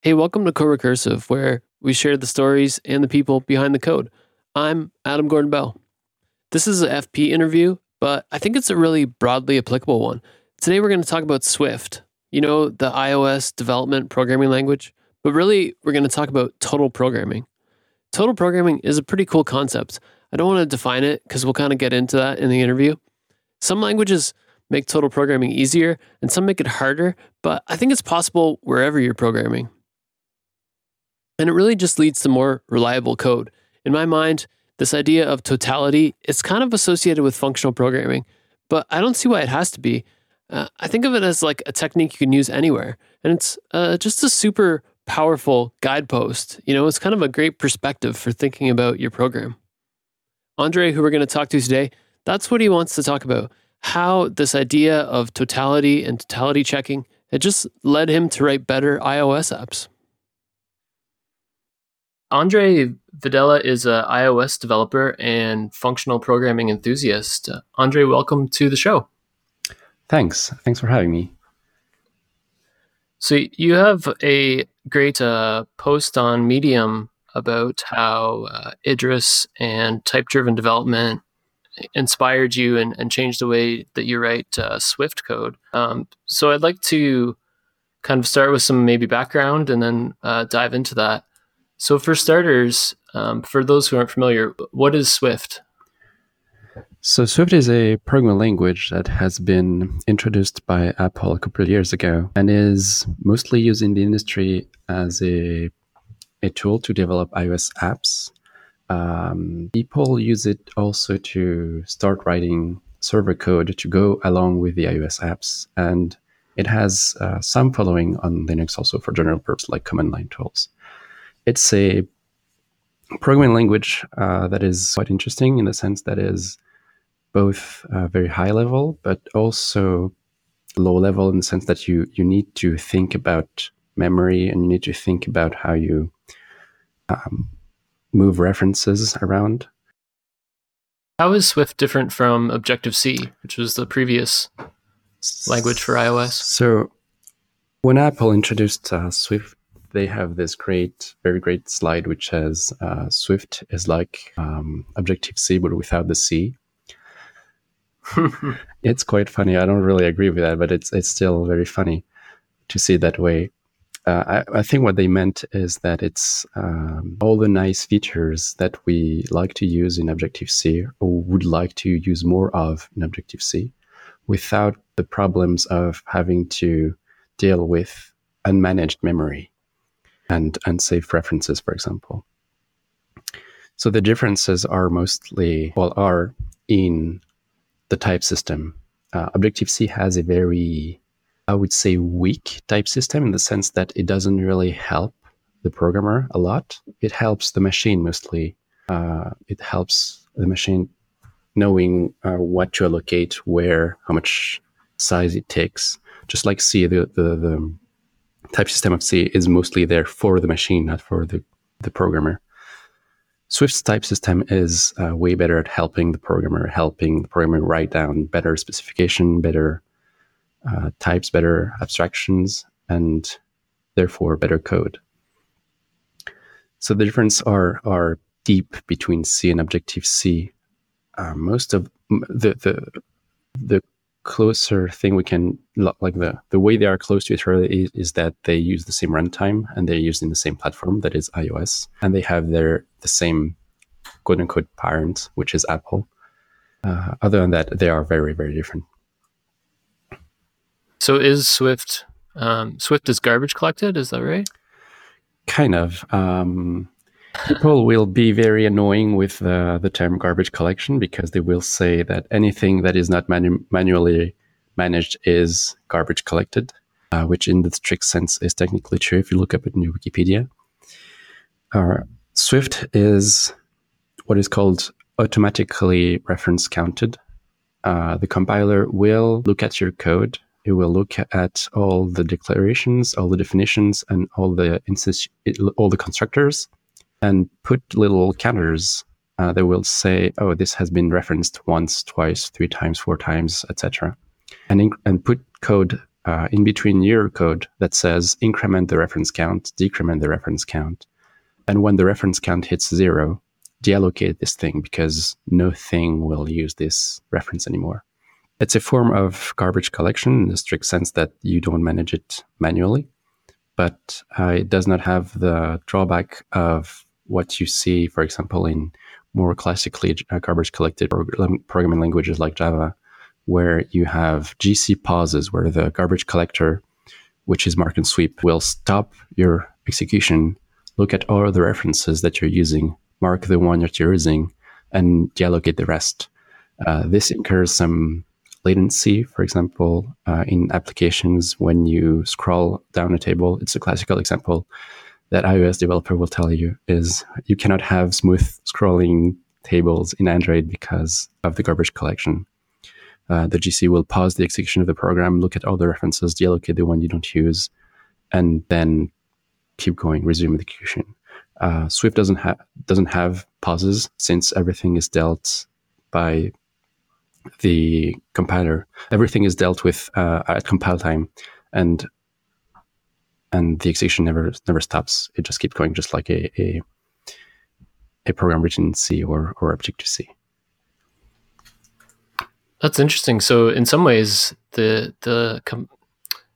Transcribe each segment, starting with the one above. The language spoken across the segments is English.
Hey, welcome to CoRecursive, where we share the stories and the people behind the code. I'm Adam Gordon Bell. This is an FP interview, but I think it's a really broadly applicable one. Today we're going to talk about Swift, you know, the iOS development programming language, but really we're going to talk about total programming. Total programming is a pretty cool concept. I don't want to define it because we'll kind of get into that in the interview. Some languages make total programming easier and some make it harder, but I think it's possible wherever you're programming. And it really just leads to more reliable code. In my mind, this idea of totality is kind of associated with functional programming, but I don't see why it has to be. Uh, I think of it as like a technique you can use anywhere, and it's uh, just a super powerful guidepost. You know, it's kind of a great perspective for thinking about your program. Andre, who we're going to talk to today, that's what he wants to talk about. How this idea of totality and totality checking it just led him to write better iOS apps. Andre Videla is an iOS developer and functional programming enthusiast. Andre, welcome to the show. Thanks. Thanks for having me. So, you have a great uh, post on Medium about how uh, Idris and type driven development inspired you and, and, changed the way that you write uh, Swift code. Um, so, I'd like to kind of start with some maybe background and then uh, dive into that. So, for starters, um, for those who aren't familiar, what is Swift? So, Swift is a programming language that has been introduced by Apple a couple of years ago and is mostly used in the industry as a, a tool to develop iOS apps. Um, people use it also to start writing server code to go along with the iOS apps. And it has uh, some following on Linux also for general purpose like command line tools it's a programming language uh, that is quite interesting in the sense that is both uh, very high level, but also low level in the sense that you you need to think about memory and you need to think about how you um, move references around. How is Swift different from Objective C, which was the previous language for iOS? So, when Apple introduced uh, Swift they have this great, very great slide which says uh, Swift is like um, Objective C but without the C. it's quite funny. I don't really agree with that, but it's it's still very funny to see it that way. Uh, I, I, think what they meant is that it's um, all the nice features that we like to use in Objective C or would like to use more of in Objective C without the problems of having to deal with unmanaged memory and unsafe references, for example. So the differences are mostly, well, are in the type system. Uh, Objective C has a very, I would say, weak type system in the sense that it doesn't really help the programmer a lot. It helps the machine mostly. Uh, it helps the machine knowing uh, what to allocate, where, how much size it takes. Just like C, the, the, the type system of C is mostly there for the machine, not for the, the programmer. Swift's type system is uh, way better at helping the programmer, helping the programmer write down better specification, better uh, types, better abstractions, and therefore better code. So the difference are are deep between C and Objective C. Uh, most of the the the closer thing we can like the the way they are close to each other is, is, that they use the same runtime and they're using the same platform that is iOS and they have their the same quote unquote parent which is Apple. Uh, other than that, they are very very different. So is Swift um, Swift is garbage collected? Is that right? Kind of. Um, people will be very annoying with uh, the term garbage collection because they will say that anything that is not manu- manually managed is garbage collected, uh, which in the strict sense is technically true if you look up it in your Wikipedia. Uh, Swift is what is called automatically reference counted. Uh, the compiler will look at your code. It will look at all the declarations, all the definitions, and all the all the constructors, and put little counters uh, that will say, "Oh, this has been referenced once, twice, three times, four times, etc." And and put code uh, in between your code that says increment the reference count, decrement the reference count. And when the reference count hits zero, deallocate this thing because no thing will use this reference anymore. It's a form of garbage collection in the strict sense that you don't manage it manually, but uh, it does not have the drawback of what you see, for example, in more classically uh, garbage collected programming languages like Java, where you have GC pauses, where the garbage collector, which is mark and sweep, will stop your execution, look at all the references that you're using, mark the one that you're using, and deallocate the rest. Uh, this incurs some latency, for example, uh, in applications when you scroll down a table. It's a classical example that iOS developer will tell you is you cannot have smooth scrolling tables in Android because of the garbage collection. Uh, the GC will pause the execution of the program, look at all the references, deallocate the one you don't use, and then keep going, resume execution. Uh, Swift doesn't have doesn't have pauses since everything is dealt by the compiler. Everything is dealt with uh, at compile time, and and the execution never never stops. It just keeps going, just like a a, a program written in C or or Objective C. That's interesting. So in some ways, the the com-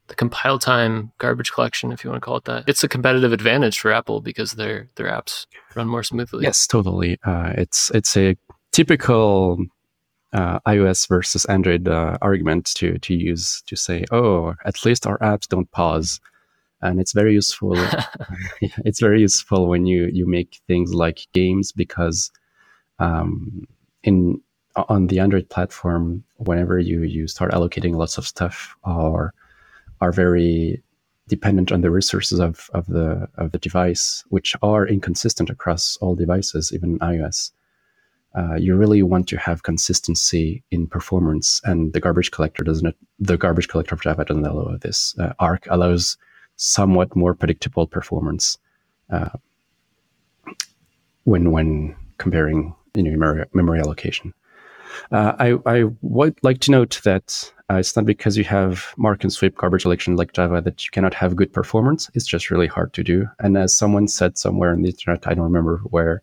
the compile time garbage collection, if you want to call it that, it's a competitive advantage for Apple because their their apps run more smoothly. Yes, totally. Uh, it's it's a typical uh, iOS versus Android uh, argument to to use to say, oh, at least our apps don't pause, and it's very useful. it's very useful when you you make things like games because um, in on the Android platform, whenever you you start allocating lots of stuff or are very dependent on the resources of, of the of the device, which are inconsistent across all devices, even iOS. Uh, you really want to have consistency in performance, and the garbage collector doesn't. The garbage collector of Java doesn't allow this. Uh, ARC allows somewhat more predictable performance uh, when when comparing you know memory, memory allocation. Uh, I, I would like to note that uh, it's not because you have mark and sweep garbage collection like Java that you cannot have good performance. It's just really hard to do. And as someone said somewhere on the internet, I don't remember where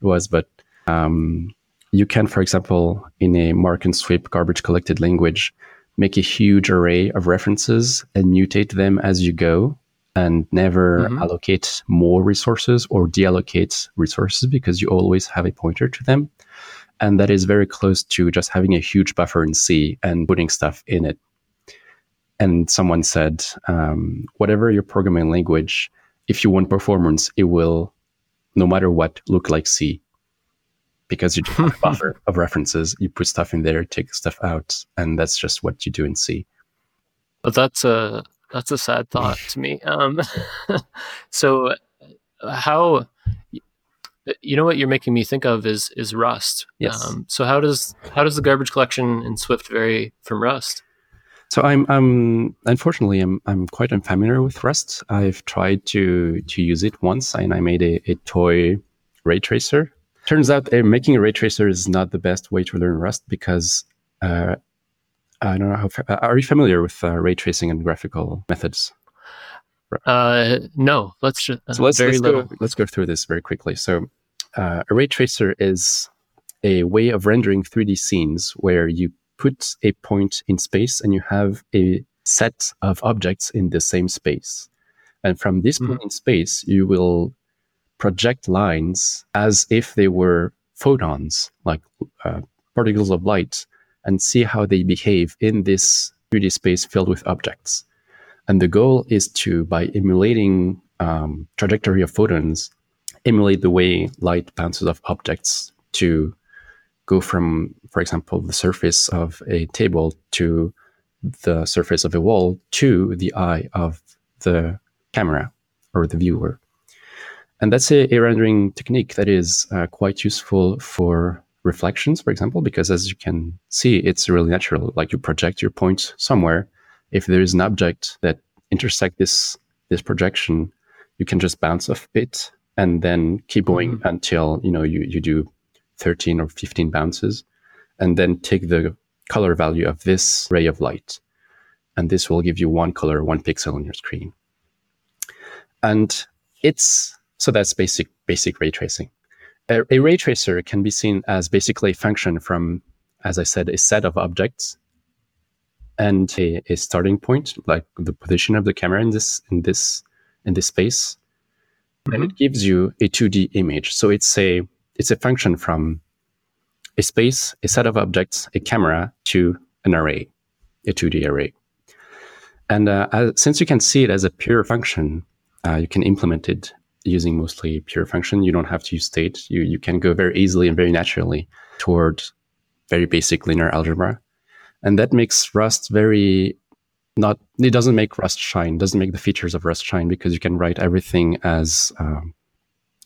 it was, but um, you can, for example, in a mark and sweep garbage collected language, make a huge array of references and mutate them as you go and never mm-hmm. allocate more resources or deallocate resources because you always have a pointer to them. And that is very close to just having a huge buffer in C and putting stuff in it. And someone said, um, whatever your programming language, if you want performance, it will, no matter what, look like C. Because you have a buffer of references, you put stuff in there, take stuff out, and that's just what you do in C. But that's a that's a sad thought to me. Um, so, how you know what you're making me think of is is Rust. Yes. Um, so how does how does the garbage collection in Swift vary from Rust? So I'm I'm unfortunately I'm I'm quite unfamiliar with Rust. I've tried to to use it once and I made a, a toy ray tracer. Turns out uh, making a ray tracer is not the best way to learn Rust because uh, I don't know how. Uh, are you familiar with uh, ray tracing and graphical methods? Uh, no, let's just uh, so let's let's go, let's go through this very quickly. So, uh, a ray tracer is a way of rendering 3D scenes where you put a point in space and you have a set of objects in the same space, and from this mm-hmm. point in space, you will project lines as if they were photons, like uh, particles of light, and see how they behave in this 3D space filled with objects. And the goal is to, by emulating um, trajectory of photons, emulate the way light bounces off objects to go from, for example, the surface of a table to the surface of a wall to the eye of the camera or the viewer. And that's a, a rendering technique that is uh, quite useful for reflections, for example, because as you can see, it's really natural. Like you project your point somewhere if there is an object that intersect this this projection, you can just bounce off it and then keep going mm-hmm. until you know you you do 13 or 15 bounces, and then take the color value of this ray of light. and this will give you one color, one pixel on your screen. And it's so that's basic basic ray tracing. A, a ray tracer can be seen as basically a function from, as I said, a set of objects and a, a, starting point, like the position of the camera in this in this in this space, mm-hmm. and it gives you a 2D image. So it's a it's a function from a space, a set of objects, a camera to an array, a 2D array. And uh, as, since you can see it as a pure function, uh, you can implement it using mostly pure function. You don't have to use state. You you can go very easily and very naturally toward very basic linear algebra, and that makes Rust very not. It doesn't make Rust shine. Doesn't make the features of Rust shine because you can write everything as um,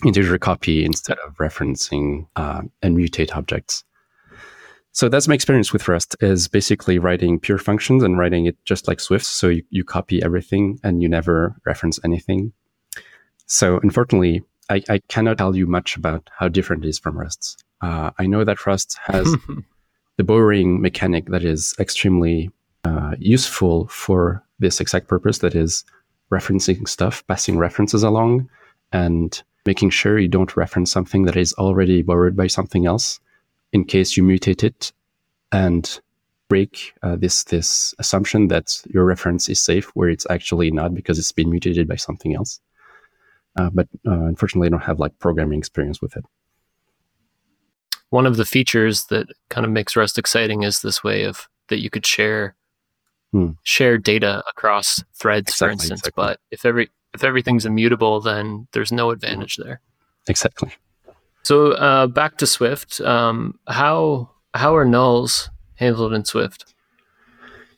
integer copy instead of referencing uh, and mutate objects. So that's my experience with Rust is basically writing pure functions and writing it just like Swift. So you, you copy everything and you never reference anything. So unfortunately, I, I cannot tell you much about how different it is from Rust. Uh, I know that Rust has the borrowing mechanic that is extremely uh, useful for this exact purpose. That is referencing stuff, passing references along, and making sure you don't reference something that is already borrowed by something else in case you mutate it and break uh, this this assumption that your reference is safe where it's actually not because it's been mutated by something else. Uh, but uh, unfortunately, I don't have like programming experience with it. One of the features that kind of makes Rust exciting is this way of that you could share hmm. share data across threads, exactly, for instance. Exactly. But if every if everything's immutable, then there's no advantage there. Exactly. So uh, back to Swift. Um, how how are nulls handled in Swift?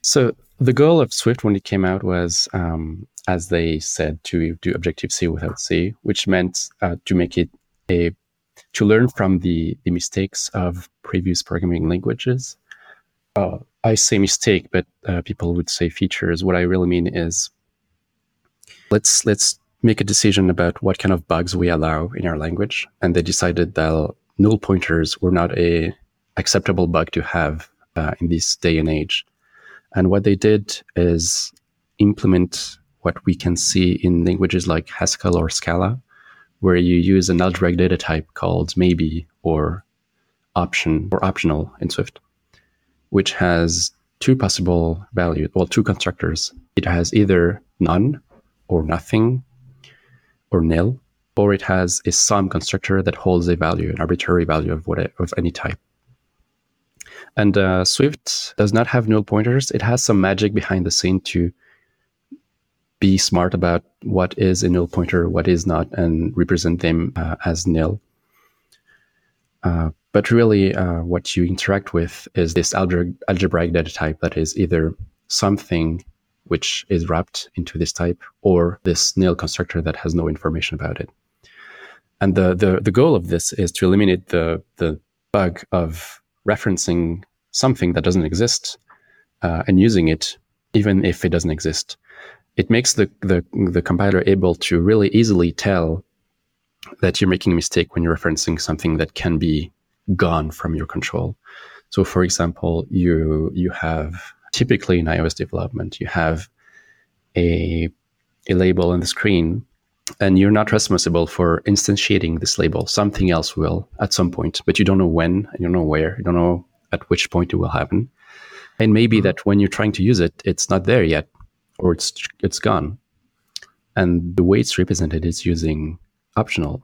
So the goal of Swift when it came out was um, as they said, to do Objective C without C, which meant uh, to make it a to learn from the the mistakes of previous programming languages. Uh, I say mistake, but uh, people would say features. What I really mean is let's let's make a decision about what kind of bugs we allow in our language, and they decided that null pointers were not a acceptable bug to have uh, in this day and age. And what they did is implement what we can see in languages like Haskell or Scala, where you use an algebraic data type called maybe or option or optional in Swift, which has two possible values, well, two constructors. It has either none or nothing or nil, or it has a some constructor that holds a value, an arbitrary value of what of any type. And uh, Swift does not have null pointers. It has some magic behind the scene to be smart about what is a null pointer, what is not, and represent them uh, as nil. Uh, but really, uh, what you interact with is this algebra- algebraic data type that is either something which is wrapped into this type or this nil constructor that has no information about it. And the, the, the goal of this is to eliminate the, the bug of referencing something that doesn't exist uh, and using it even if it doesn't exist it makes the, the, the compiler able to really easily tell that you're making a mistake when you're referencing something that can be gone from your control. So, for example, you you have typically in iOS development, you have a a label on the screen, and you're not responsible for instantiating this label. Something else will at some point, but you don't know when, you don't know where, you don't know at which point it will happen. And maybe mm-hmm. that when you're trying to use it, it's not there yet or it's it's gone. And the way it's represented is using optional.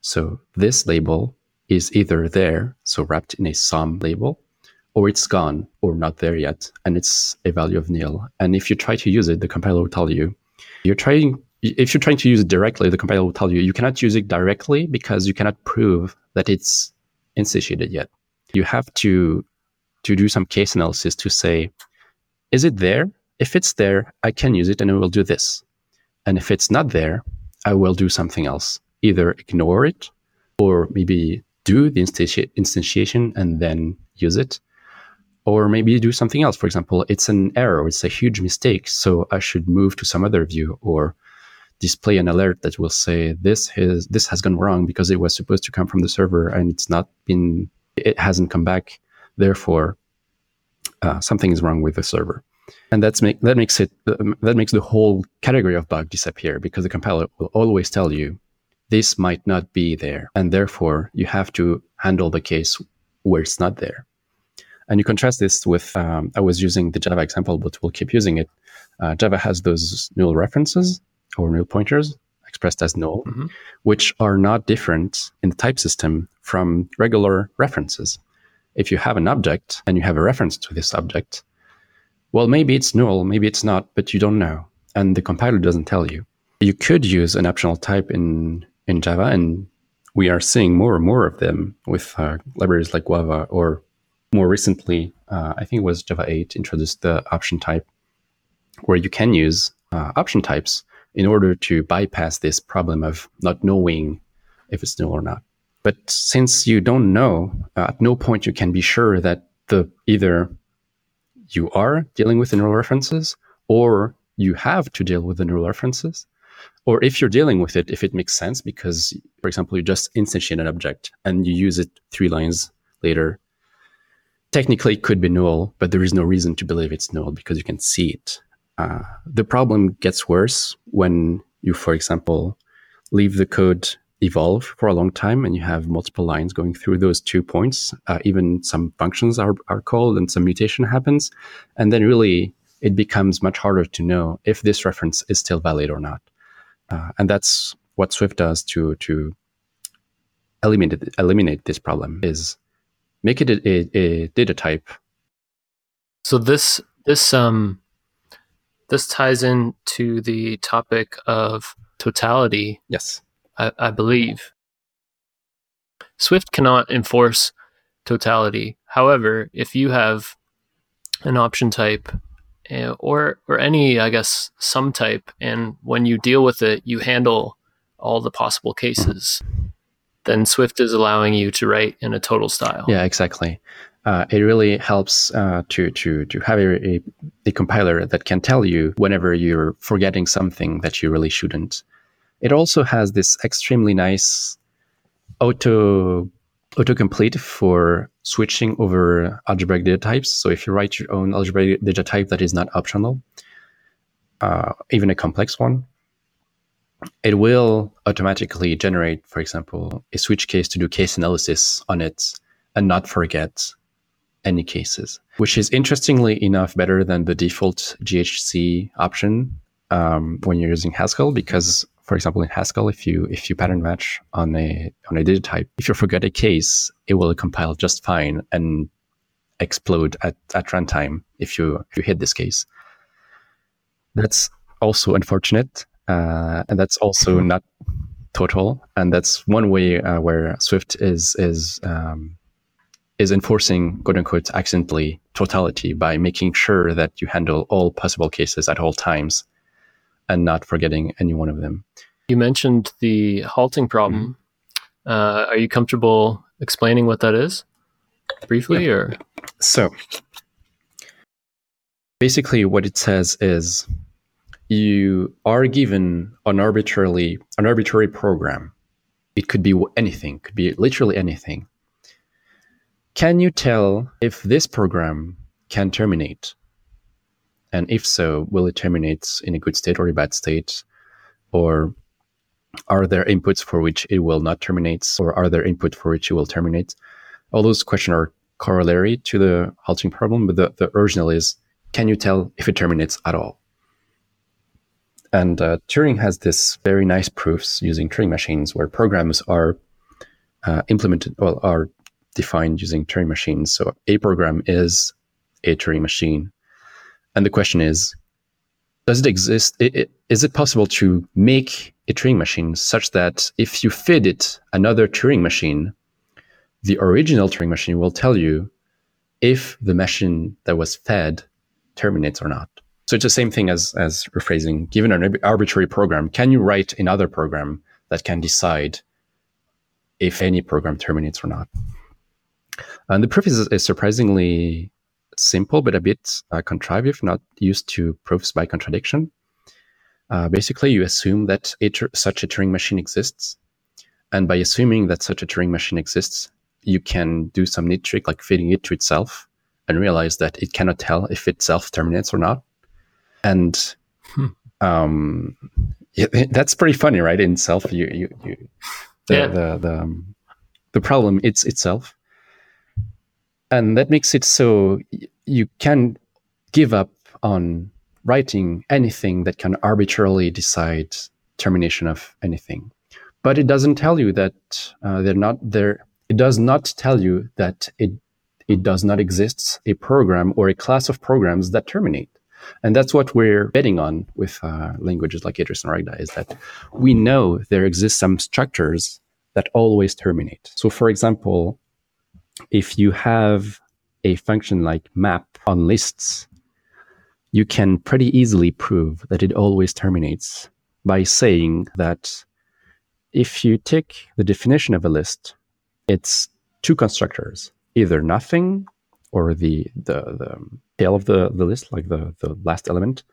So this label is either there, so wrapped in a sum label, or it's gone or not there yet, and it's a value of nil. And if you try to use it, the compiler will tell you you're trying. If you're trying to use it directly, the compiler will tell you you cannot use it directly because you cannot prove that it's instantiated yet. You have to to do some case analysis to say, is it there? if it's there, I can use it and it will do this. And if it's not there, I will do something else. Either ignore it or maybe do the instanti- instantiation and then use it. Or maybe do something else. For example, it's an error, it's a huge mistake. So I should move to some other view or display an alert that will say this has this has gone wrong because it was supposed to come from the server and it's not been it hasn't come back. Therefore, uh, something is wrong with the server. and that's make that makes it that makes the whole category of bug disappear because the compiler will always tell you this might not be there, and therefore you have to handle the case where it's not there. And you contrast this with um, I was using the Java example, but we'll keep using it. Uh, Java has those null references or null pointers expressed as null, mm-hmm. which are not different in the type system from regular references. If you have an object and you have a reference to this object, well, maybe it's null, maybe it's not, but you don't know. And the compiler doesn't tell you. You could use an optional type in, in Java, and we are seeing more and more of them with uh, libraries like Guava, or more recently, uh, I think it was Java 8 introduced the option type, where you can use uh, option types in order to bypass this problem of not knowing if it's null or not. But since you don't know, uh, at no point you can be sure that the either you are dealing with the null references or you have to deal with the null references. Or if you're dealing with it, if it makes sense, because, for example, you just instantiate an object and you use it three lines later, technically it could be null, but there is no reason to believe it's null because you can see it. Uh, the problem gets worse when you, for example, leave the code evolve for a long time and you have multiple lines going through those two points. Uh, even some functions are, are called and some mutation happens. And then really it becomes much harder to know if this reference is still valid or not. Uh, and that's what Swift does to, to eliminate, eliminate this problem is make it a, a, a data type. So this, this, um, this ties into the topic of totality. Yes. I, I believe. Swift cannot enforce totality. However, if you have an option type uh, or or any I guess sum type and when you deal with it you handle all the possible cases then Swift is allowing you to write in a total style. Yeah, exactly. Uh, it really helps uh, to to to have a, a, a, compiler that can tell you whenever you're forgetting something that you really shouldn't. It also has this extremely nice auto autocomplete for switching over algebraic data types. So if you write your own algebraic data type that is not optional, uh, even a complex one, it will automatically generate, for example, a switch case to do case analysis on it and not forget any cases, which is interestingly enough better than the default GHC option um, when you're using Haskell because for example, in Haskell, if you if you pattern match on a on a data type, if you forget a case, it will compile just fine and explode at, at runtime if you if you hit this case. That's also unfortunate, uh, and that's also mm-hmm. not total. And that's one way uh, where Swift is is um, is enforcing quote unquote accidentally totality by making sure that you handle all possible cases at all times and not forgetting any one of them. You mentioned the halting problem. Mm-hmm. Uh, are you comfortable explaining what that is briefly, yeah. or so? Basically, what it says is you are given an arbitrarily an arbitrary program. It could be anything, could be literally anything. Can you tell if this program can terminate? And if so, will it terminate in a good state or a bad state? Or are there inputs for which it will not terminate? Or are there inputs for which it will terminate? All those questions are corollary to the halting problem, but the, the original is can you tell if it terminates at all? And uh, Turing has this very nice proofs using Turing machines where programs are uh, implemented, well, are defined using Turing machines. So a program is a Turing machine. And the question is, does it exist? Is it possible to make a Turing machine such that if you feed it another Turing machine, the original Turing machine will tell you if the machine that was fed terminates or not. So it's the same thing as, as rephrasing. Given an arbitrary program, can you write another program that can decide if any program terminates or not? And the proof is, is surprisingly simple, but a bit uh, contrived if not used to proofs by contradiction. Uh, basically, you assume that a such a Turing machine exists. And by assuming that such a Turing machine exists, you can do some neat trick like feeding it to itself and realize that it cannot tell if it self terminates or not. And hmm. um, it, that's pretty funny, right? In self, you, you, you the, yeah. the, the, um, the problem it's itself. And that makes it so you can give up on writing anything that can arbitrarily decide termination of anything. But it doesn't tell you that uh, they're not there. It does not tell you that it it does not exist a program or a class of programs that terminate. And that's what we're betting on with uh, languages like Idris and Agda is that we know there exist some structures that always terminate. So, for example, if you have a function like map on lists, you can pretty easily prove that it always terminates by saying that if you take the definition of a list, it's two constructors, either nothing or the the, the tail of the, the list, like the, the last element,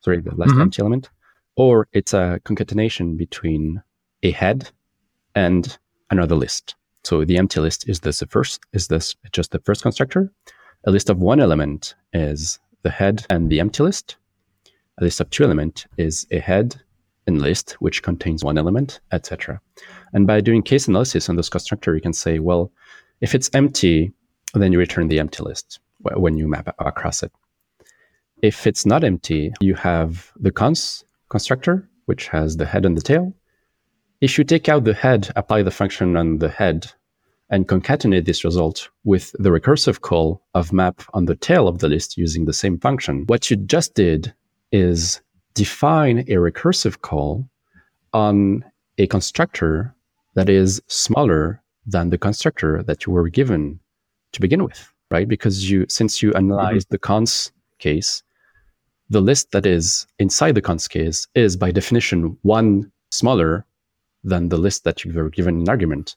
sorry, the last mm-hmm. empty element, or it's a concatenation between a head and another list. So the empty list is this first is this just the first constructor. A list of one element is the head and the empty list. A list of two element is a head and list which contains one element, etc. And by doing case analysis on this constructor, you can say, well, if it's empty, then you return the empty list when you map across it. If it's not empty, you have the cons constructor, which has the head and the tail. If you take out the head, apply the function on the head, and concatenate this result with the recursive call of map on the tail of the list using the same function, what you just did is define a recursive call on a constructor that is smaller than the constructor that you were given to begin with, right? Because you, since you analyzed mm-hmm. the cons case, the list that is inside the cons case is by definition one smaller than the list that you were given in argument.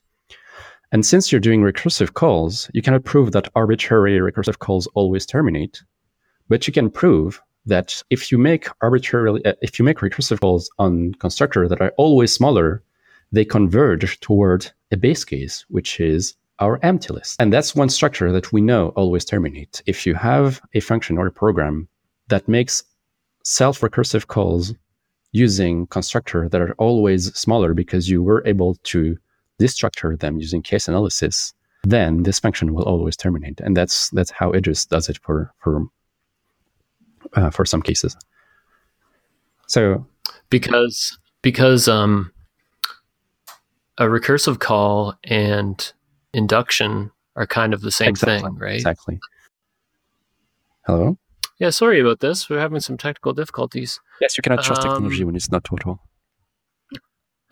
And since you're doing recursive calls, you cannot prove that arbitrary recursive calls always terminate, but you can prove that if you make arbitrarily, uh, if you make recursive calls on constructor that are always smaller, they converge toward a base case, which is our empty list. And that's one structure that we know always terminate. If you have a function or a program that makes self-recursive calls using constructor that are always smaller because you were able to destructure them using case analysis, then this function will always terminate. And that's that's how Idris does it for for uh, for some cases. So because because um, a recursive call and induction are kind of the same exactly, thing, right? Exactly. Hello. Yeah, sorry about this. We're having some technical difficulties. Yes, you cannot trust um, technology when it's not total.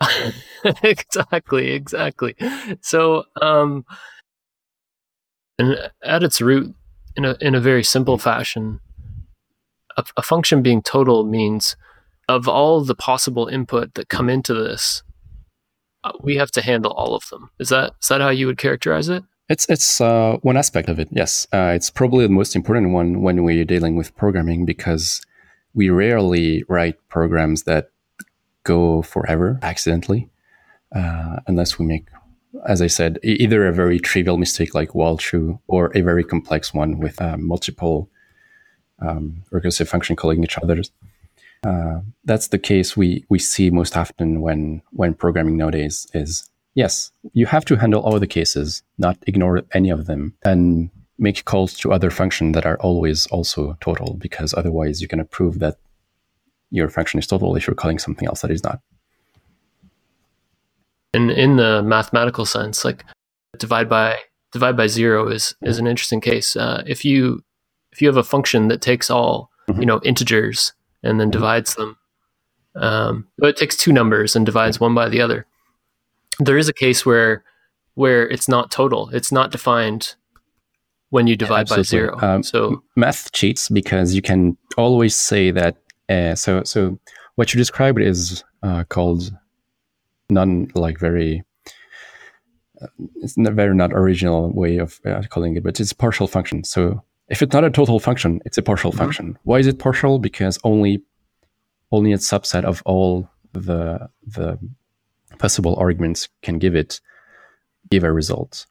exactly, exactly. So, um, and at its root, in a in a very simple fashion, a, a function being total means of all the possible input that come into this, uh, we have to handle all of them. Is that is that how you would characterize it? It's it's uh, one aspect of it. Yes, uh, it's probably the most important one when we're dealing with programming because we rarely write programs that go forever accidentally, uh, unless we make, as I said, either a very trivial mistake like while true or a very complex one with uh, multiple um, recursive function calling each other. Uh, that's the case we we see most often when when programming nowadays is yes you have to handle all the cases not ignore any of them and make calls to other functions that are always also total because otherwise you're going to prove that your function is total if you're calling something else that is not. In in the mathematical sense, like divide by divide by zero is is an interesting case. Uh, if you if you have a function that takes all mm-hmm. you know integers and then mm-hmm. divides them, um, but it takes two numbers and divides one by the other. There is a case where where it's not total. It's not defined when you divide by zero. Um, so math cheats because you can always say that uh, so, so what you described is uh, called non like very. Uh, it's a very not original way of uh, calling it, but it's partial function. So if it's not a total function, it's a partial mm-hmm. function. Why is it partial? Because only only a subset of all the the possible arguments can give it give a result.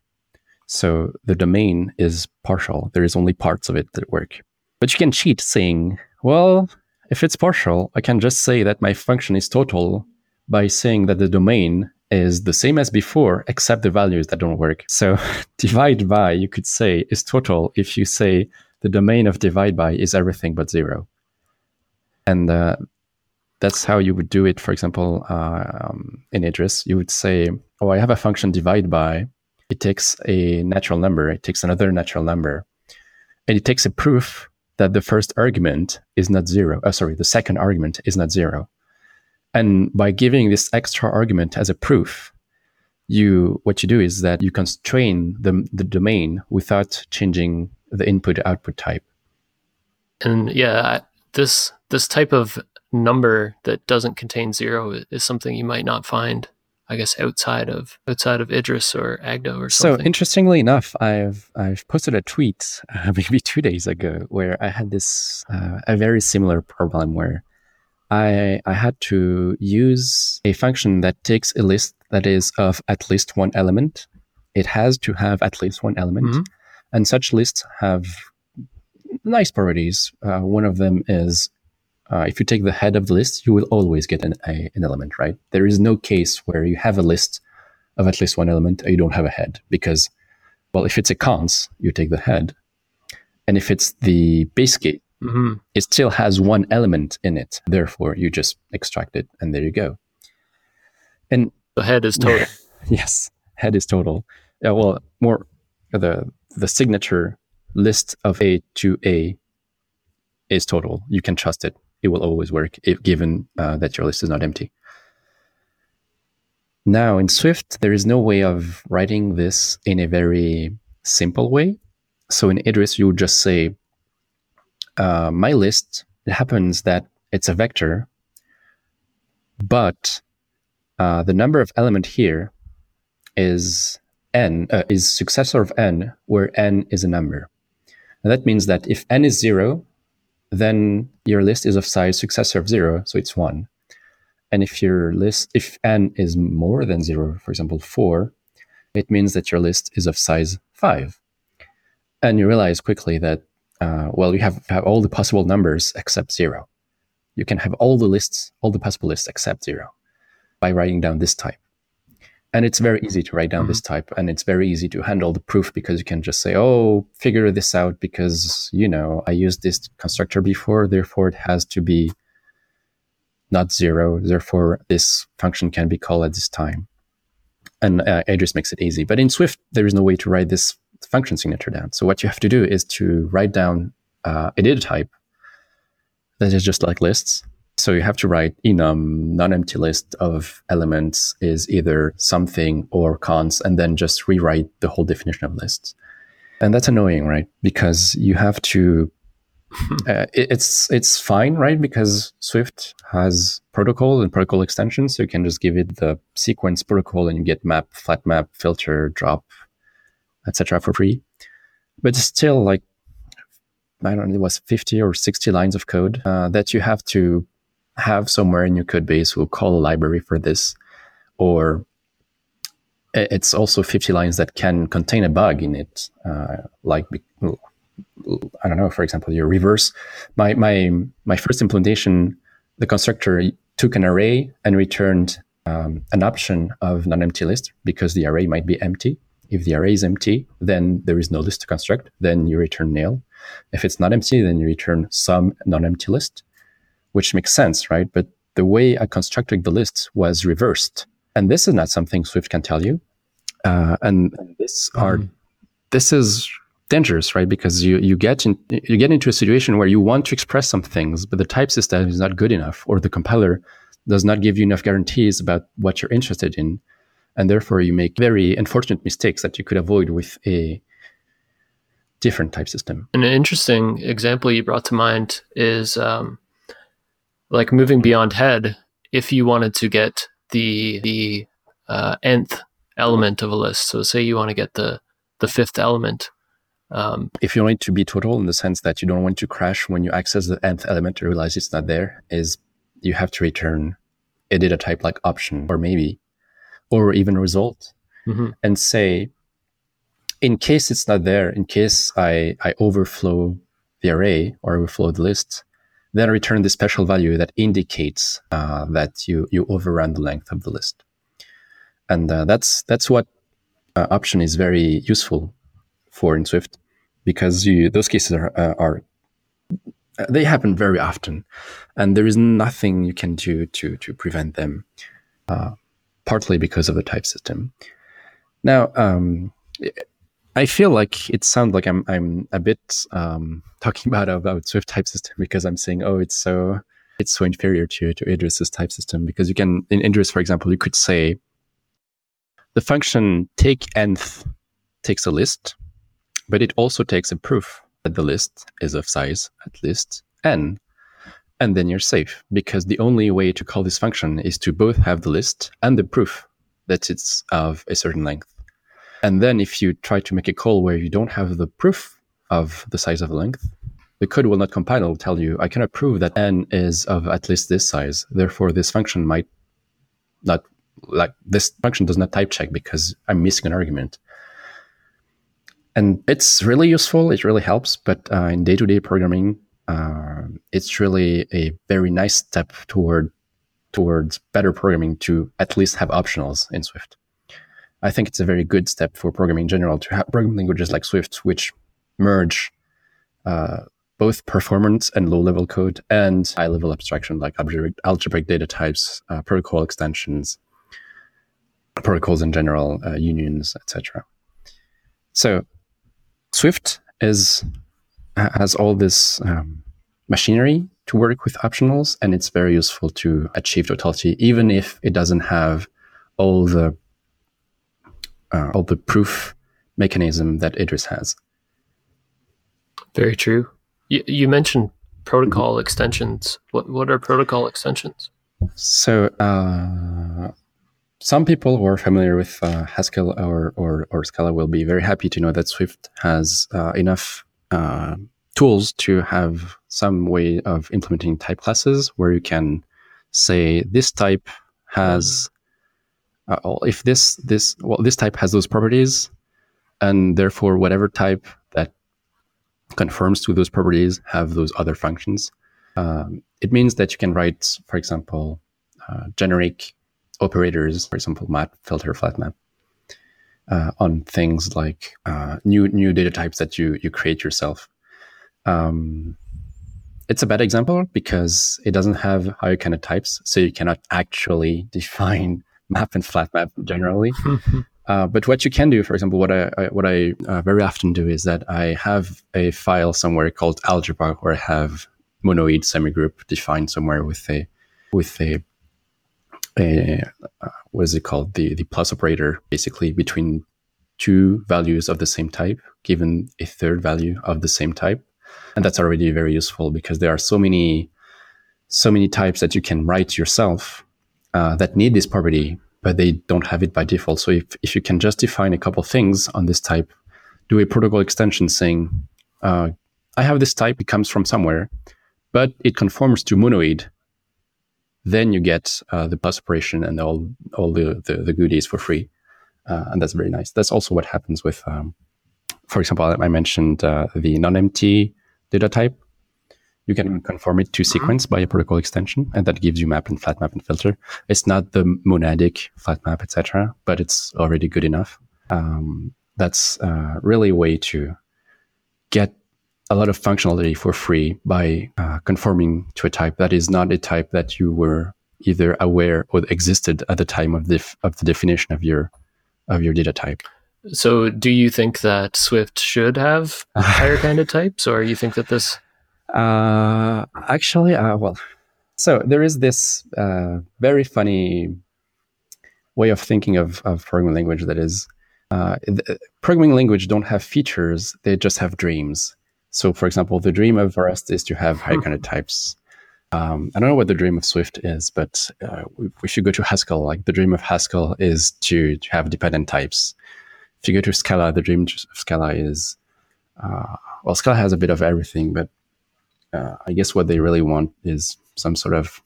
So the domain is partial. There is only parts of it that work. But you can cheat saying, well, if it's partial, I can just say that my function is total by saying that the domain is the same as before, except the values that don't work. So divide by, you could say, is total if you say the domain of divide by is everything but zero. And uh, that's how you would do it. For example, uh, um, in Idris, you would say, oh, I have a function divide by. It takes a natural number. It takes another natural number. And it takes a proof that the first argument is not zero. Oh, sorry, the second argument is not zero. And by giving this extra argument as a proof, you what you do is that you constrain the, the domain without changing the input output type. And yeah, this this type of number that doesn't contain zero is something you might not find I guess outside of outside of Idris or Agda or something. So interestingly enough, I've I've posted a tweet uh, maybe two days ago where I had this uh, a very similar problem where I I had to use a function that takes a list that is of at least one element. It has to have at least one element, mm-hmm. and such lists have nice properties. Uh, one of them is uh, if you take the head of the list, you will always get an, a, an element, right? There is no case where you have a list of at least one element and you don't have a head because, well, if it's a cons, you take the head. And if it's the base case, mm-hmm. it still has one element in it. Therefore, you just extract it and there you go. And the head is total. yes, head is total. Yeah, well, more the the signature list of A to A is total. You can trust it it will always work if given uh, that your list is not empty. Now in Swift, there is no way of writing this in a very simple way. So in Idris, you would just say, uh, my list, it happens that it's a vector, but uh, the number of element here is n, uh, is successor of n, where n is a number. And that means that if n is zero, then your list is of size successor of zero, so it's one. And if your list, if n is more than zero, for example, four, it means that your list is of size five. And you realize quickly that, uh, well, you have, have all the possible numbers except zero. You can have all the lists, all the possible lists except zero by writing down this type. And it's very easy to write down mm-hmm. this type and it's very easy to handle the proof because you can just say, oh, figure this out because, you know, I used this constructor before, therefore it has to be not zero. Therefore, this function can be called at this time. And uh, makes it easy. But in Swift, there is no way to write this function signature down. So what you have to do is to write down uh, a data type that is just like lists so you have to write enum non-empty list of elements is either something or cons, and then just rewrite the whole definition of lists. And that's annoying, right? Because you have to. Uh, it, it's it's fine, right? Because Swift has protocol and protocol extensions, so you can just give it the sequence protocol, and you get map, flat map, filter, drop, etc. for free. But still like I don't know, it was 50 or 60 lines of code uh, that you have to have somewhere in your code base will call a library for this, or it's also 50 lines that can contain a bug in it, uh, like I don't know, for example, your reverse. My my my first implementation, the constructor took an array and returned um, an option of non-empty list because the array might be empty. If the array is empty, then there is no list to construct. Then you return nil. If it's not empty, then you return some non-empty list which makes sense, right? But the way I constructed the list was reversed. And this is not something Swift can tell you. Uh, and, this are mm-hmm. this is dangerous, right? Because you you get in, you get into a situation where you want to express some things, but the type system is not good enough, or the compiler does not give you enough guarantees about what you're interested in, and therefore you make very unfortunate mistakes that you could avoid with a different type system. An interesting example you brought to mind is um, like moving beyond head, if you wanted to get the the uh, nth element of a list, so say you want to get the the fifth element. Um, if you want it to be total in the sense that you don't want to crash when you access the nth element and realize it's not there, is you have to return a data type like option or maybe, or even result, mm-hmm. and say in case it's not there, in case I, I overflow the array or overflow the list, then return the special value that indicates uh, that you, you overrun the length of the list. And uh, that's, that's what uh, option is very useful for in Swift because you, those cases are, uh, are they happen very often, and there is nothing you can do to to prevent them. Uh, partly because of the type system. Now, um, I feel like it sounds like I'm I'm a bit um, talking about about Swift type system because I'm saying, oh, it's so it's so inferior to to Idris's type system because you can in Idris, for example, you could say the function take nth takes a list, but it also takes a proof that the list is of size at least n, and then you're safe because the only way to call this function is to both have the list and the proof that it's of a certain length. And then if you try to make a call where you don't have the proof of the size of the length, the code will not compile. It will tell you, I cannot prove that n is of at least this size. Therefore, this function might not, like, this function does not type check because I'm missing an argument. And it's really useful. It really helps. But uh, in day to day programming, uh, it's really a very nice step toward towards better programming to at least have optionals in Swift. I think it's a very good step for programming in general to have programming languages like Swift, which merge uh, both performance and low level code and high level abstraction like algebraic, algebraic data types, uh, protocol extensions, protocols in general, uh, unions, etc. So Swift is has all this um, machinery to work with optionals, and it's very useful to achieve totality, even if it doesn't have all the uh, all the proof mechanism that Idris has. Very true. You, you mentioned protocol mm-hmm. extensions. What what are protocol extensions? So uh, some people who are familiar with uh, Haskell or, or, or Scala will be very happy to know that Swift has uh, enough uh, tools to have some way of implementing type classes where you can say this type has uh, if this this well this type has those properties and therefore whatever type that conforms to those properties have those other functions um, it means that you can write for example uh, generic operators for example map filter flat map uh, on things like uh, new new data types that you you create yourself. Um, it's a bad example because it doesn't have higher kind of types, so you cannot actually define map and flat map generally. uh, but what you can do, for example, what I, I what I uh, very often do is that I have a file somewhere called algebra where I have monoid semigroup defined somewhere with a with a a uh, what is it called? The the plus operator basically between two values of the same type given a third value of the same type. And that's already very useful because there are so many so many types that you can write yourself uh, that need this property but they don't have it by default so if, if you can just define a couple things on this type do a protocol extension saying uh, i have this type it comes from somewhere but it conforms to monoid then you get uh, the plus operation and all all the, the, the goodies for free, uh, and that's very nice. That's also what happens with, um, for example, I mentioned uh, the non-empty data type. You can conform it to mm-hmm. sequence by a protocol extension, and that gives you map and flat map and filter. It's not the monadic flat map, etc., but it's already good enough. Um, that's uh, really a way to get a lot of functionality for free by uh, conforming to a type that is not a type that you were either aware or existed at the time of the of the definition of your of your data type. So, do you think that Swift should have higher kind of types, or you think that this? Uh, actually, uh, well, so there is this uh, very funny way of thinking of, of programming language that is, uh, programming language don't have features; they just have dreams. So, for example, the dream of Rust is to have high kind of types. Um, I don't know what the dream of Swift is, but uh, if you go to Haskell, like the dream of Haskell is to, to have dependent types. If you go to Scala, the dream of Scala is, uh, well, Scala has a bit of everything, but uh, I guess what they really want is some sort of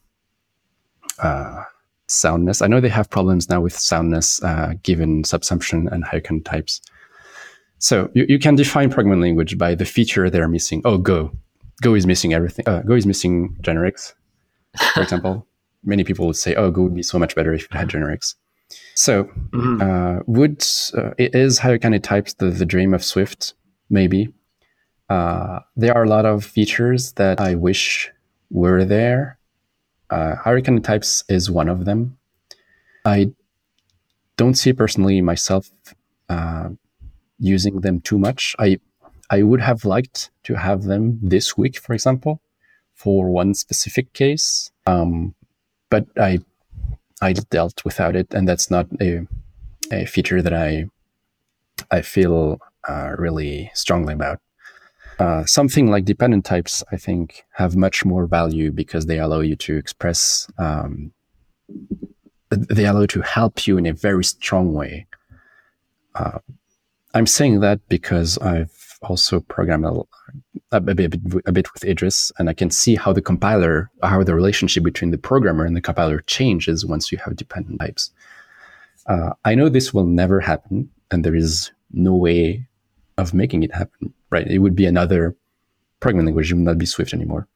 uh, soundness. I know they have problems now with soundness uh, given subsumption and high kind types. So you, you can define programming language by the feature they're missing. Oh, Go. Go is missing everything. Uh, Go is missing generics, for example. Many people would say, oh, Go would be so much better if it had generics. So mm-hmm. uh, would uh, is higher-kinded types the, the dream of Swift? Maybe. Uh, there are a lot of features that I wish were there. Uh, hierarchy types is one of them. I don't see personally myself uh, using them too much. I I would have liked to have them this week, for example, for one specific case. Um, but I I dealt without it, and that's not a a feature that I I feel uh, really strongly about. Uh, something like dependent types, I think, have much more value because they allow you to express. Um, they allow to help you in a very strong way. Uh, I'm saying that because I've also programmed a, a, bit, a bit with Idris, and I can see how the compiler, how the relationship between the programmer and the compiler changes once you have dependent types. Uh, I know this will never happen, and there is no way of making it happen. Right? It would be another programming language; it would not be Swift anymore.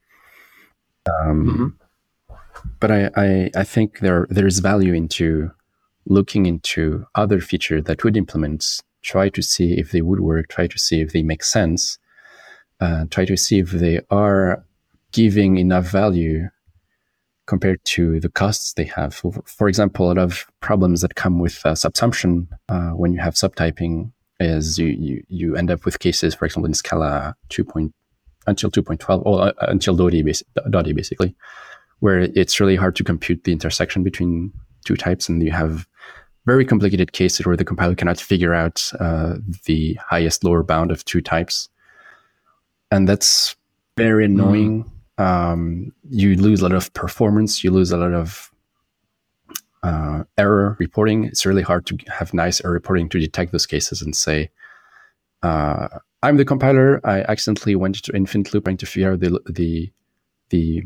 Um, mm-hmm. But I, I, I think there there is value into looking into other features that would implement try to see if they would work, try to see if they make sense, uh, try to see if they are giving enough value compared to the costs they have. For, for example, a lot of problems that come with uh, subsumption uh, when you have subtyping is you, you, you end up with cases, for example, in Scala 2. Point, until 2.12 or uh, until Dotty basically, where it's really hard to compute the intersection between two types and you have very complicated cases where the compiler cannot figure out uh, the highest lower bound of two types. And that's very annoying. Mm. Um, you lose a lot of performance, you lose a lot of uh, error reporting. It's really hard to have nice error reporting to detect those cases and say, uh, I'm the compiler. I accidentally went to infinite loop trying to figure out the, the, the,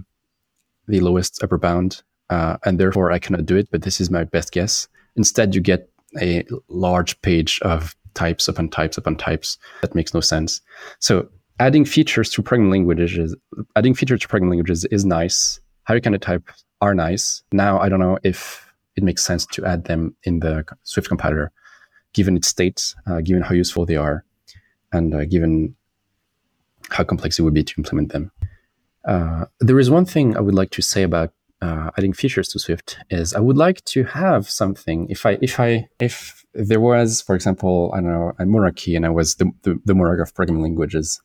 the lowest upper bound, uh, and therefore I cannot do it, but this is my best guess. Instead, you get a large page of types upon types upon types. That makes no sense. So adding features to programming languages, adding features to programming languages is nice. Higher-kinded types are nice. Now I don't know if it makes sense to add them in the Swift compiler, given its state, uh, given how useful they are, and uh, given how complex it would be to implement them. Uh, there is one thing I would like to say about uh, adding features to Swift is I would like to have something. If I if I if there was, for example, I don't know, a monarchy, and I was the the, the monarch of programming languages,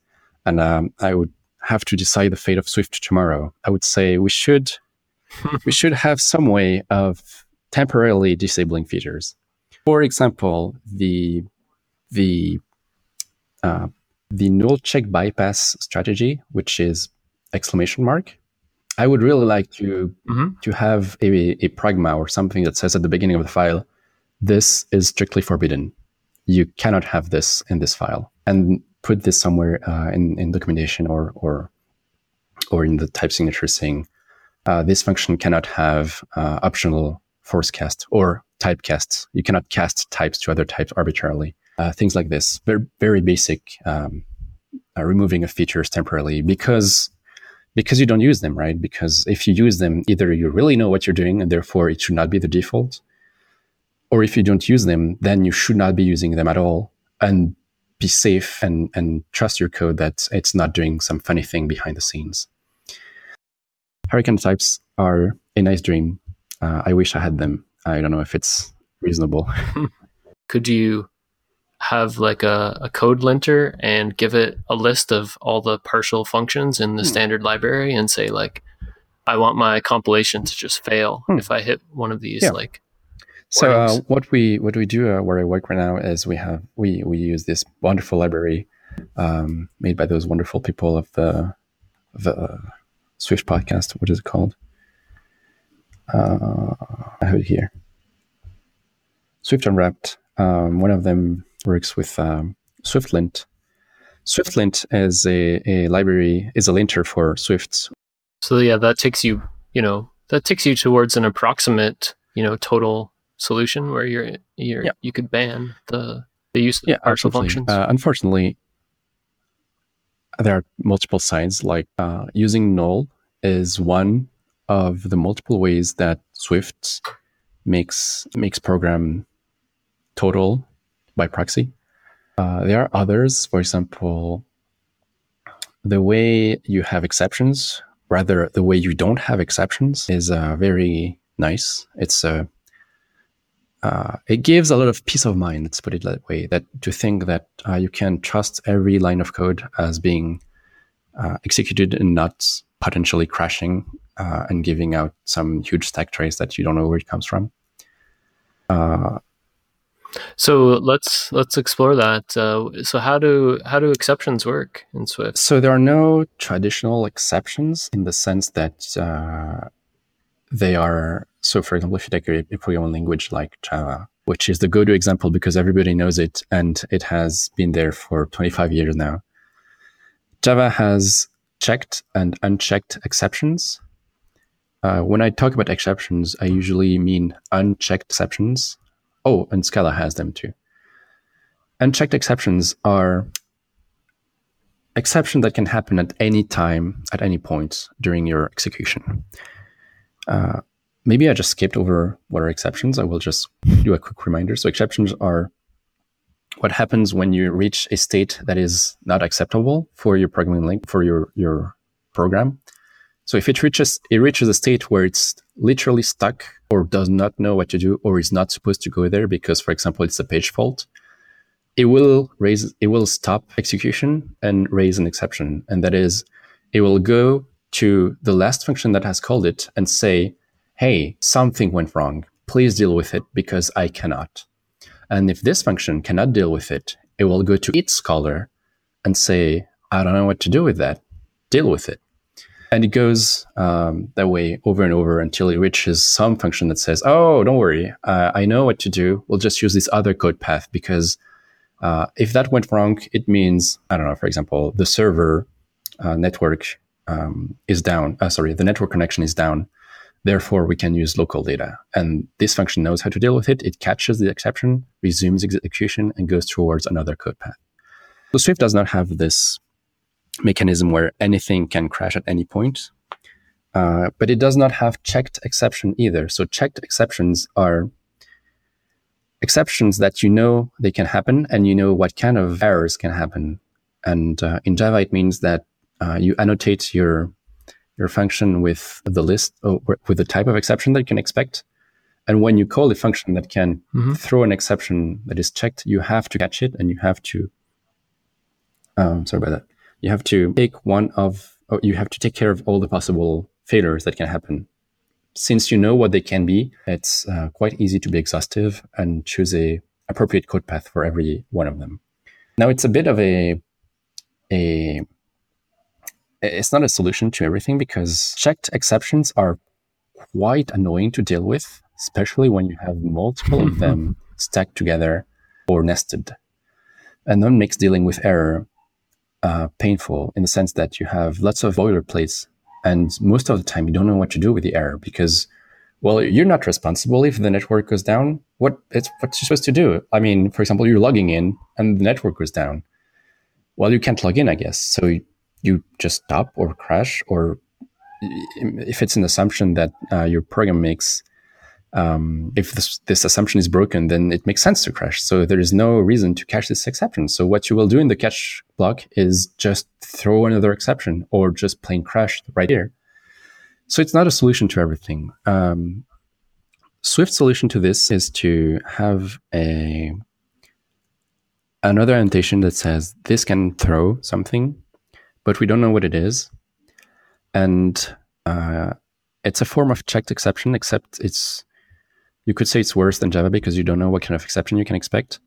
and um, I would have to decide the fate of Swift tomorrow. I would say we should we should have some way of temporarily disabling features. For example, the the uh, the null check bypass strategy, which is exclamation mark I would really like to mm-hmm. to have a, a pragma or something that says at the beginning of the file, this is strictly forbidden. You cannot have this in this file, and put this somewhere uh, in in documentation or or or in the type signature saying uh, this function cannot have uh, optional force cast or type casts. You cannot cast types to other types arbitrarily. Uh, things like this, very very basic. Um, uh, removing of features temporarily because because you don't use them, right? Because if you use them, either you really know what you're doing and therefore it should not be the default, or if you don't use them, then you should not be using them at all and be safe and, and trust your code that it's not doing some funny thing behind the scenes. Higher-kinded types are a nice dream. Uh, I wish I had them. I don't know if it's reasonable. Could you have like a, a code linter and give it a list of all the partial functions in the hmm. standard library and say like I want my compilation to just fail hmm. if I hit one of these yeah. like so uh, what we what we do uh, where I work right now is we have we we use this wonderful library um, made by those wonderful people of the the Swift podcast. What is it called? Uh, I have it here. Swift Unwrapped. Um, one of them works with um, SwiftLint. SwiftLint as a, a library is a linter for Swift. So yeah, that takes you, you know, that takes you towards an approximate, you know, total solution where you're you're yeah. you could ban the the use of yeah, partial absolutely. functions? Uh, unfortunately, there are multiple signs. Like uh, using null is one of the multiple ways that Swift makes makes program total by proxy. Uh, there are others, for example, the way you have exceptions, rather the way you don't have exceptions, is uh, very nice. It's uh, uh, it gives a lot of peace of mind. Let's put it that way. That to think that uh, you can trust every line of code as being uh, executed and not potentially crashing uh, and giving out some huge stack trace that you don't know where it comes from. Uh, so let's let's explore that. Uh, so how do how do exceptions work in Swift? So there are no traditional exceptions in the sense that uh, they are. So, for example, if you take a, a programming language like Java, which is the go-to example because everybody knows it and it has been there for 25 years now. Java has checked and unchecked exceptions. Uh, when I talk about exceptions, I usually mean unchecked exceptions. Oh, and Scala has them too. Unchecked exceptions are exceptions that can happen at any time, at any point during your execution. Uh, maybe I just skipped over what are exceptions. I will just do a quick reminder. So exceptions are what happens when you reach a state that is not acceptable for your programming link for your your program. So if it reaches it reaches a state where it's literally stuck or does not know what to do or is not supposed to go there because, for example, it's a page fault, it will raise it will stop execution and raise an exception, and that is it will go to the last function that has called it and say, "Hey, something went wrong. Please deal with it because I cannot." And if this function cannot deal with it, it will go to its caller and say, I don't know what to do with that. Deal with it. And it goes um, that way over and over until it reaches some function that says, Oh, don't worry. Uh, I know what to do. We'll just use this other code path because uh, if that went wrong, it means, I don't know, for example, the server uh, network um, is down. Uh, sorry, the network connection is down. Therefore, we can use local data. And this function knows how to deal with it. It catches the exception, resumes execution, and goes towards another code path. So Swift does not have this mechanism where anything can crash at any point. Uh, but it does not have checked exception either. So checked exceptions are exceptions that you know they can happen and you know what kind of errors can happen. And uh, in Java, it means that uh, you annotate your your function with the list or with the type of exception that you can expect. And when you call a function that can mm-hmm. throw an exception that is checked, you have to catch it and you have to, um, sorry about that. You have to take one of, you have to take care of all the possible failures that can happen. Since you know what they can be, it's uh, quite easy to be exhaustive and choose a appropriate code path for every one of them. Now it's a bit of a, a it's not a solution to everything because checked exceptions are quite annoying to deal with, especially when you have multiple of them stacked together or nested. And that makes dealing with error uh, painful in the sense that you have lots of boilerplates, and most of the time you don't know what to do with the error because, well, you're not responsible if the network goes down. What it's what you're supposed to do? I mean, for example, you're logging in and the network goes down. Well, you can't log in, I guess. So you just stop or crash, or if it's an assumption that uh, your program makes, um, if this, this, assumption is broken, then it makes sense to crash. So there is no reason to catch this exception. So what you will do in the catch block is just throw another exception or just plain crash right here. So it's not a solution to everything. Um, Swift solution to this is to have a another annotation that says this can throw something but we don't know what it is. And uh, it's a form of checked exception, except it's you could say it's worse than Java because you don't know what kind of exception you can expect.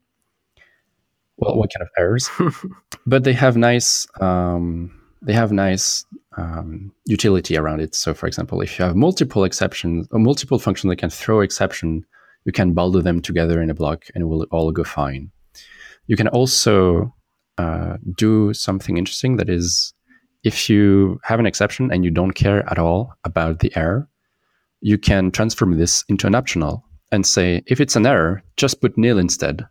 Well, what kind of errors? but they have nice um, they have nice um, utility around it. So, for example, if you have multiple exceptions or multiple functions that can throw exception, you can bundle them together in a block and it will all go fine. You can also uh, do something interesting that is if you have an exception and you don't care at all about the error, you can transform this into an optional and say, if it's an error, just put nil instead.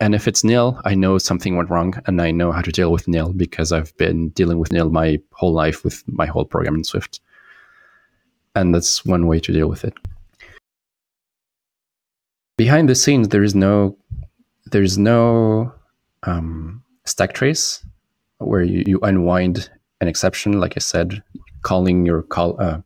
And if it's nil, I know something went wrong and I know how to deal with nil because I've been dealing with nil my whole life with my whole program in Swift. And that's one way to deal with it. Behind the scenes, there is no there's no um, stack trace where you, you unwind an exception, like I said, calling your call, uh,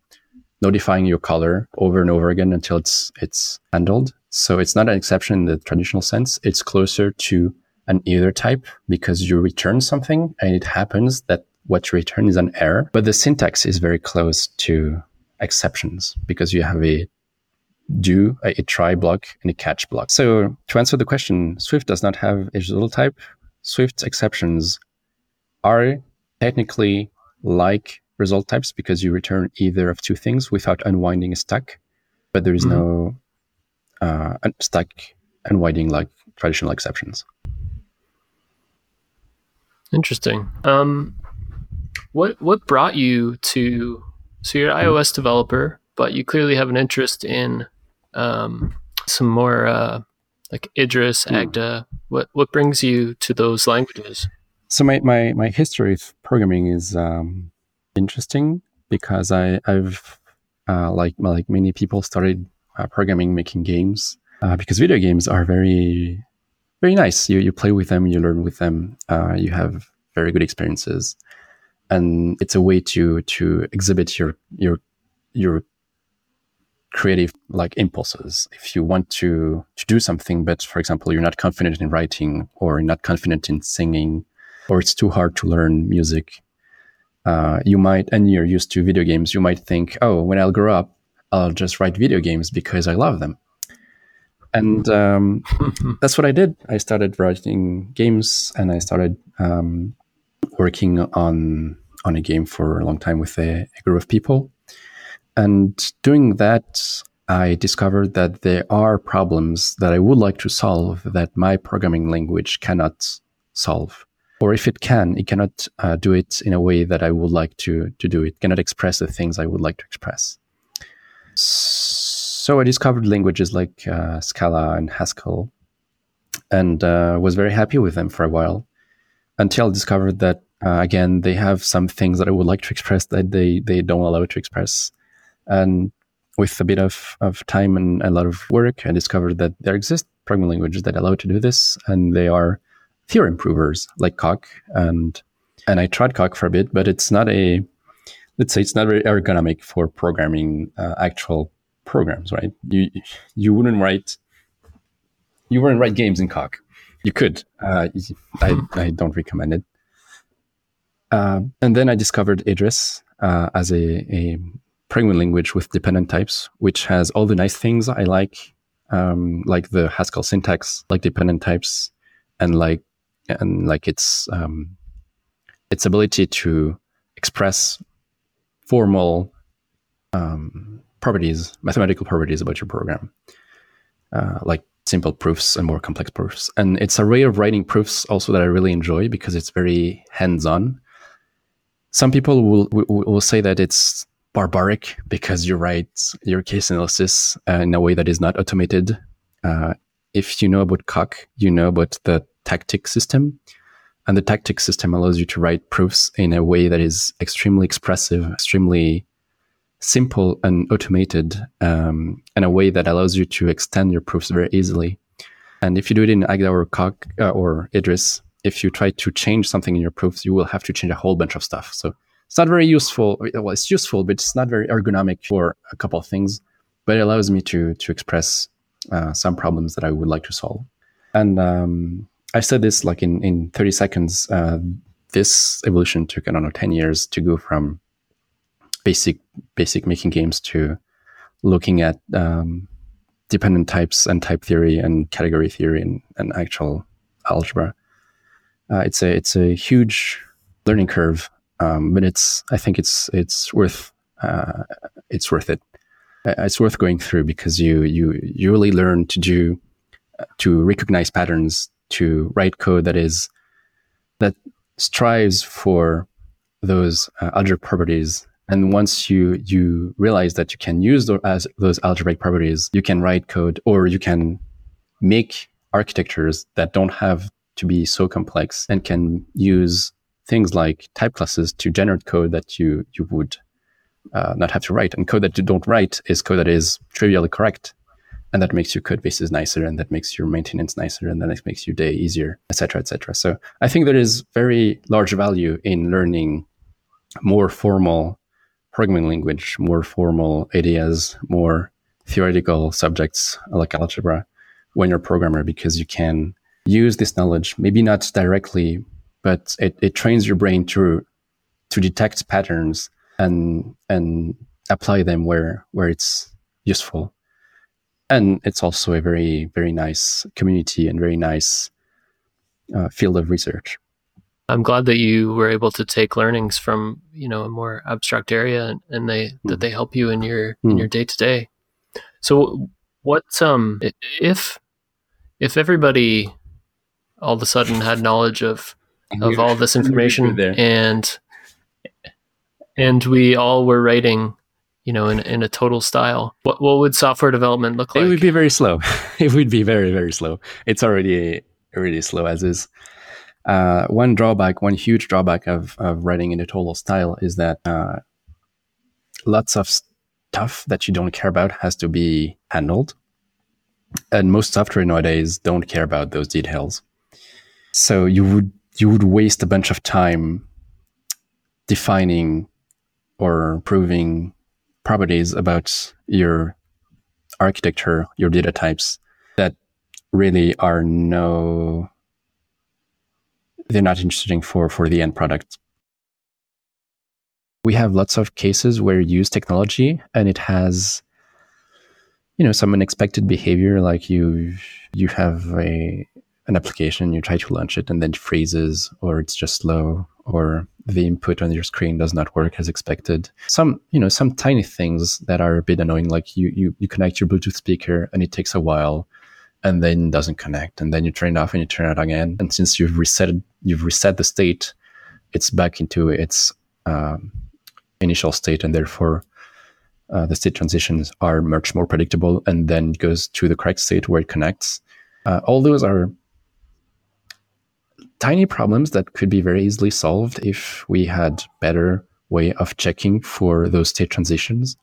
notifying your caller over and over again until it's it's handled. So it's not an exception in the traditional sense. It's closer to an either type because you return something and it happens that what you return is an error. But the syntax is very close to exceptions because you have a do, a, a try block, and a catch block. So to answer the question, Swift does not have a result type. Swift exceptions are technically like result types because you return either of two things without unwinding a stack, but there is mm-hmm. no uh, stack unwinding like traditional exceptions. Interesting. Um, what what brought you to? So you're an mm-hmm. iOS developer, but you clearly have an interest in um, some more uh, like Idris, mm. Agda. What what brings you to those languages? So my my, my history of programming is um, interesting because I I've uh, like like many people started uh, programming making games uh, because video games are very very nice. You you play with them, you learn with them, uh, you have very good experiences, and it's a way to to exhibit your your your creative like impulses if you want to to do something but for example you're not confident in writing or not confident in singing or it's too hard to learn music uh, you might and you're used to video games you might think oh when i'll grow up i'll just write video games because i love them. And um, that's what i did. I started writing games and i started um, working on on a game for a long time with a, a group of people. And doing that, I discovered that there are problems that I would like to solve that my programming language cannot solve. Or if it can, it cannot uh, do it in a way that I would like to, to do it, cannot express the things I would like to express. So I discovered languages like uh, Scala and Haskell and uh, was very happy with them for a while until I discovered that, uh, again, they have some things that I would like to express that they, they don't allow to express and with a bit of, of time and a lot of work, I discovered that there exist programming languages that allow to do this, and they are theorem provers like Coq. And and I tried Coq for a bit, but it's not a let's say it's not very ergonomic for programming uh, actual programs, right? You you wouldn't write you wouldn't write games in Coq. You could. Uh, I I don't recommend it. Uh, and then I discovered Idris uh, as a, a programming language with dependent types, which has all the nice things I like, um, like the Haskell syntax, like dependent types, and like and like its um, its ability to express formal um, properties, mathematical properties about your program, uh, like simple proofs and more complex proofs. And it's a way of writing proofs also that I really enjoy because it's very hands-on. Some people will will say that it's barbaric because you write your case analysis uh, in a way that is not automated. Uh, if you know about Coq, you know about the tactic system. And the tactic system allows you to write proofs in a way that is extremely expressive, extremely simple and automated, um, in a way that allows you to extend your proofs very easily. And if you do it in Agda or Coq uh, or Idris, if you try to change something in your proofs, you will have to change a whole bunch of stuff. So it's not very useful. Well, it's useful, but it's not very ergonomic for a couple of things. But it allows me to to express uh, some problems that I would like to solve. And um, I said this like in in 30 seconds. Uh, this evolution took I don't know 10 years to go from basic basic making games to looking at um, dependent types and type theory and category theory and, and actual algebra. Uh, it's a it's a huge learning curve um, but it's I think it's it's worth uh, it's worth it. Uh, it's worth going through because you you you really learn to do to recognize patterns, to write code that is that strives for those uh, algebraic properties. And once you you realize that you can use those, as those algebraic properties, you can write code or you can make architectures that don't have to be so complex and can use things like type classes to generate code that you you would uh, not have to write. And code that you don't write is code that is trivially correct, and that makes your code bases nicer, and that makes your maintenance nicer, and then it makes your day easier, etc., etc. So I think there is very large value in learning more formal programming language, more formal ideas, more theoretical subjects like algebra when you're a programmer because you can use this knowledge, maybe not directly, but it, it trains your brain to to detect patterns and and apply them where where it's useful. And it's also a very very nice community and very nice uh, field of research. I'm glad that you were able to take learnings from you know a more abstract area and, and they mm. that hmm. they help you in your mm. in your day to day. So what um if if everybody all of a sudden had knowledge of of all this information and and we all were writing you know in, in a total style. What what would software development look like it would be very slow. It would be very very slow. It's already really slow as is. Uh, one drawback one huge drawback of, of writing in a total style is that uh, lots of stuff that you don't care about has to be handled. And most software nowadays don't care about those details. So you would you would waste a bunch of time defining or proving properties about your architecture, your data types that really are no they're not interesting for for the end product. We have lots of cases where you use technology and it has you know some unexpected behavior like you you have a an application, you try to launch it and then it freezes or it's just slow or the input on your screen does not work as expected. Some, you know, some tiny things that are a bit annoying, like you, you, you connect your Bluetooth speaker and it takes a while and then doesn't connect and then you turn it off and you turn it again. And since you've reset, you've reset the state, it's back into its um, initial state and therefore uh, the state transitions are much more predictable and then goes to the correct state where it connects. Uh, all those are tiny problems that could be very easily solved if we had better way of checking for those state transitions.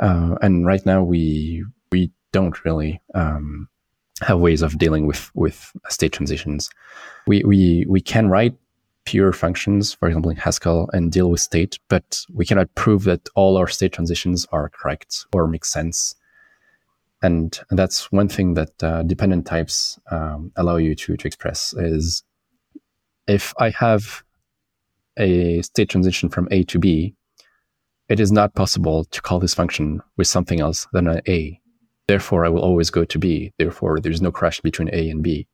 Uh, and right now we we don't really um, have ways of dealing with with state transitions. We we we can write pure functions, for example, in Haskell, and deal with state, but we cannot prove that all our state transitions are correct or make sense. And that's one thing that uh, dependent types um, allow you to to express is if I have a state transition from A to B, it is not possible to call this function with something else than an A. Therefore, I will always go to B. Therefore, there's no crash between A and B.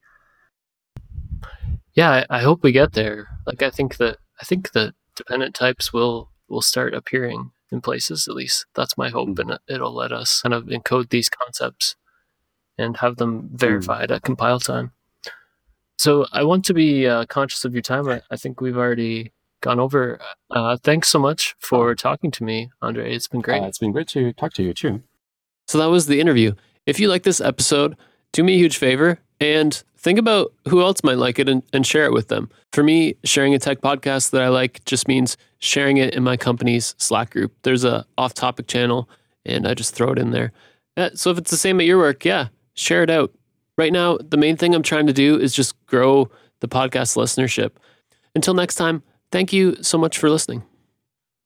Yeah, I, I hope we get there. Like, I think that I think that dependent types will will start appearing in places. At least that's my hope, mm. and it'll let us kind of encode these concepts and have them hmm. verified at compile time. So I want to be uh, conscious of your time. I, I, think we've already gone over. Uh, thanks so much for talking to me, Andre. It's been great. Uh, it's been great to talk to you too. So that was the interview. If you like this episode, do me a huge favor and think about who else might like it and, and share it with them. For me, sharing a tech podcast that I like just means sharing it in my company's Slack group. There's a off-topic channel, and I just throw it in there. Yeah, so if it's the same at your work, yeah, share it out right now, the main thing I'm trying to do is just grow the podcast listenership. Until next time, thank you so much for listening.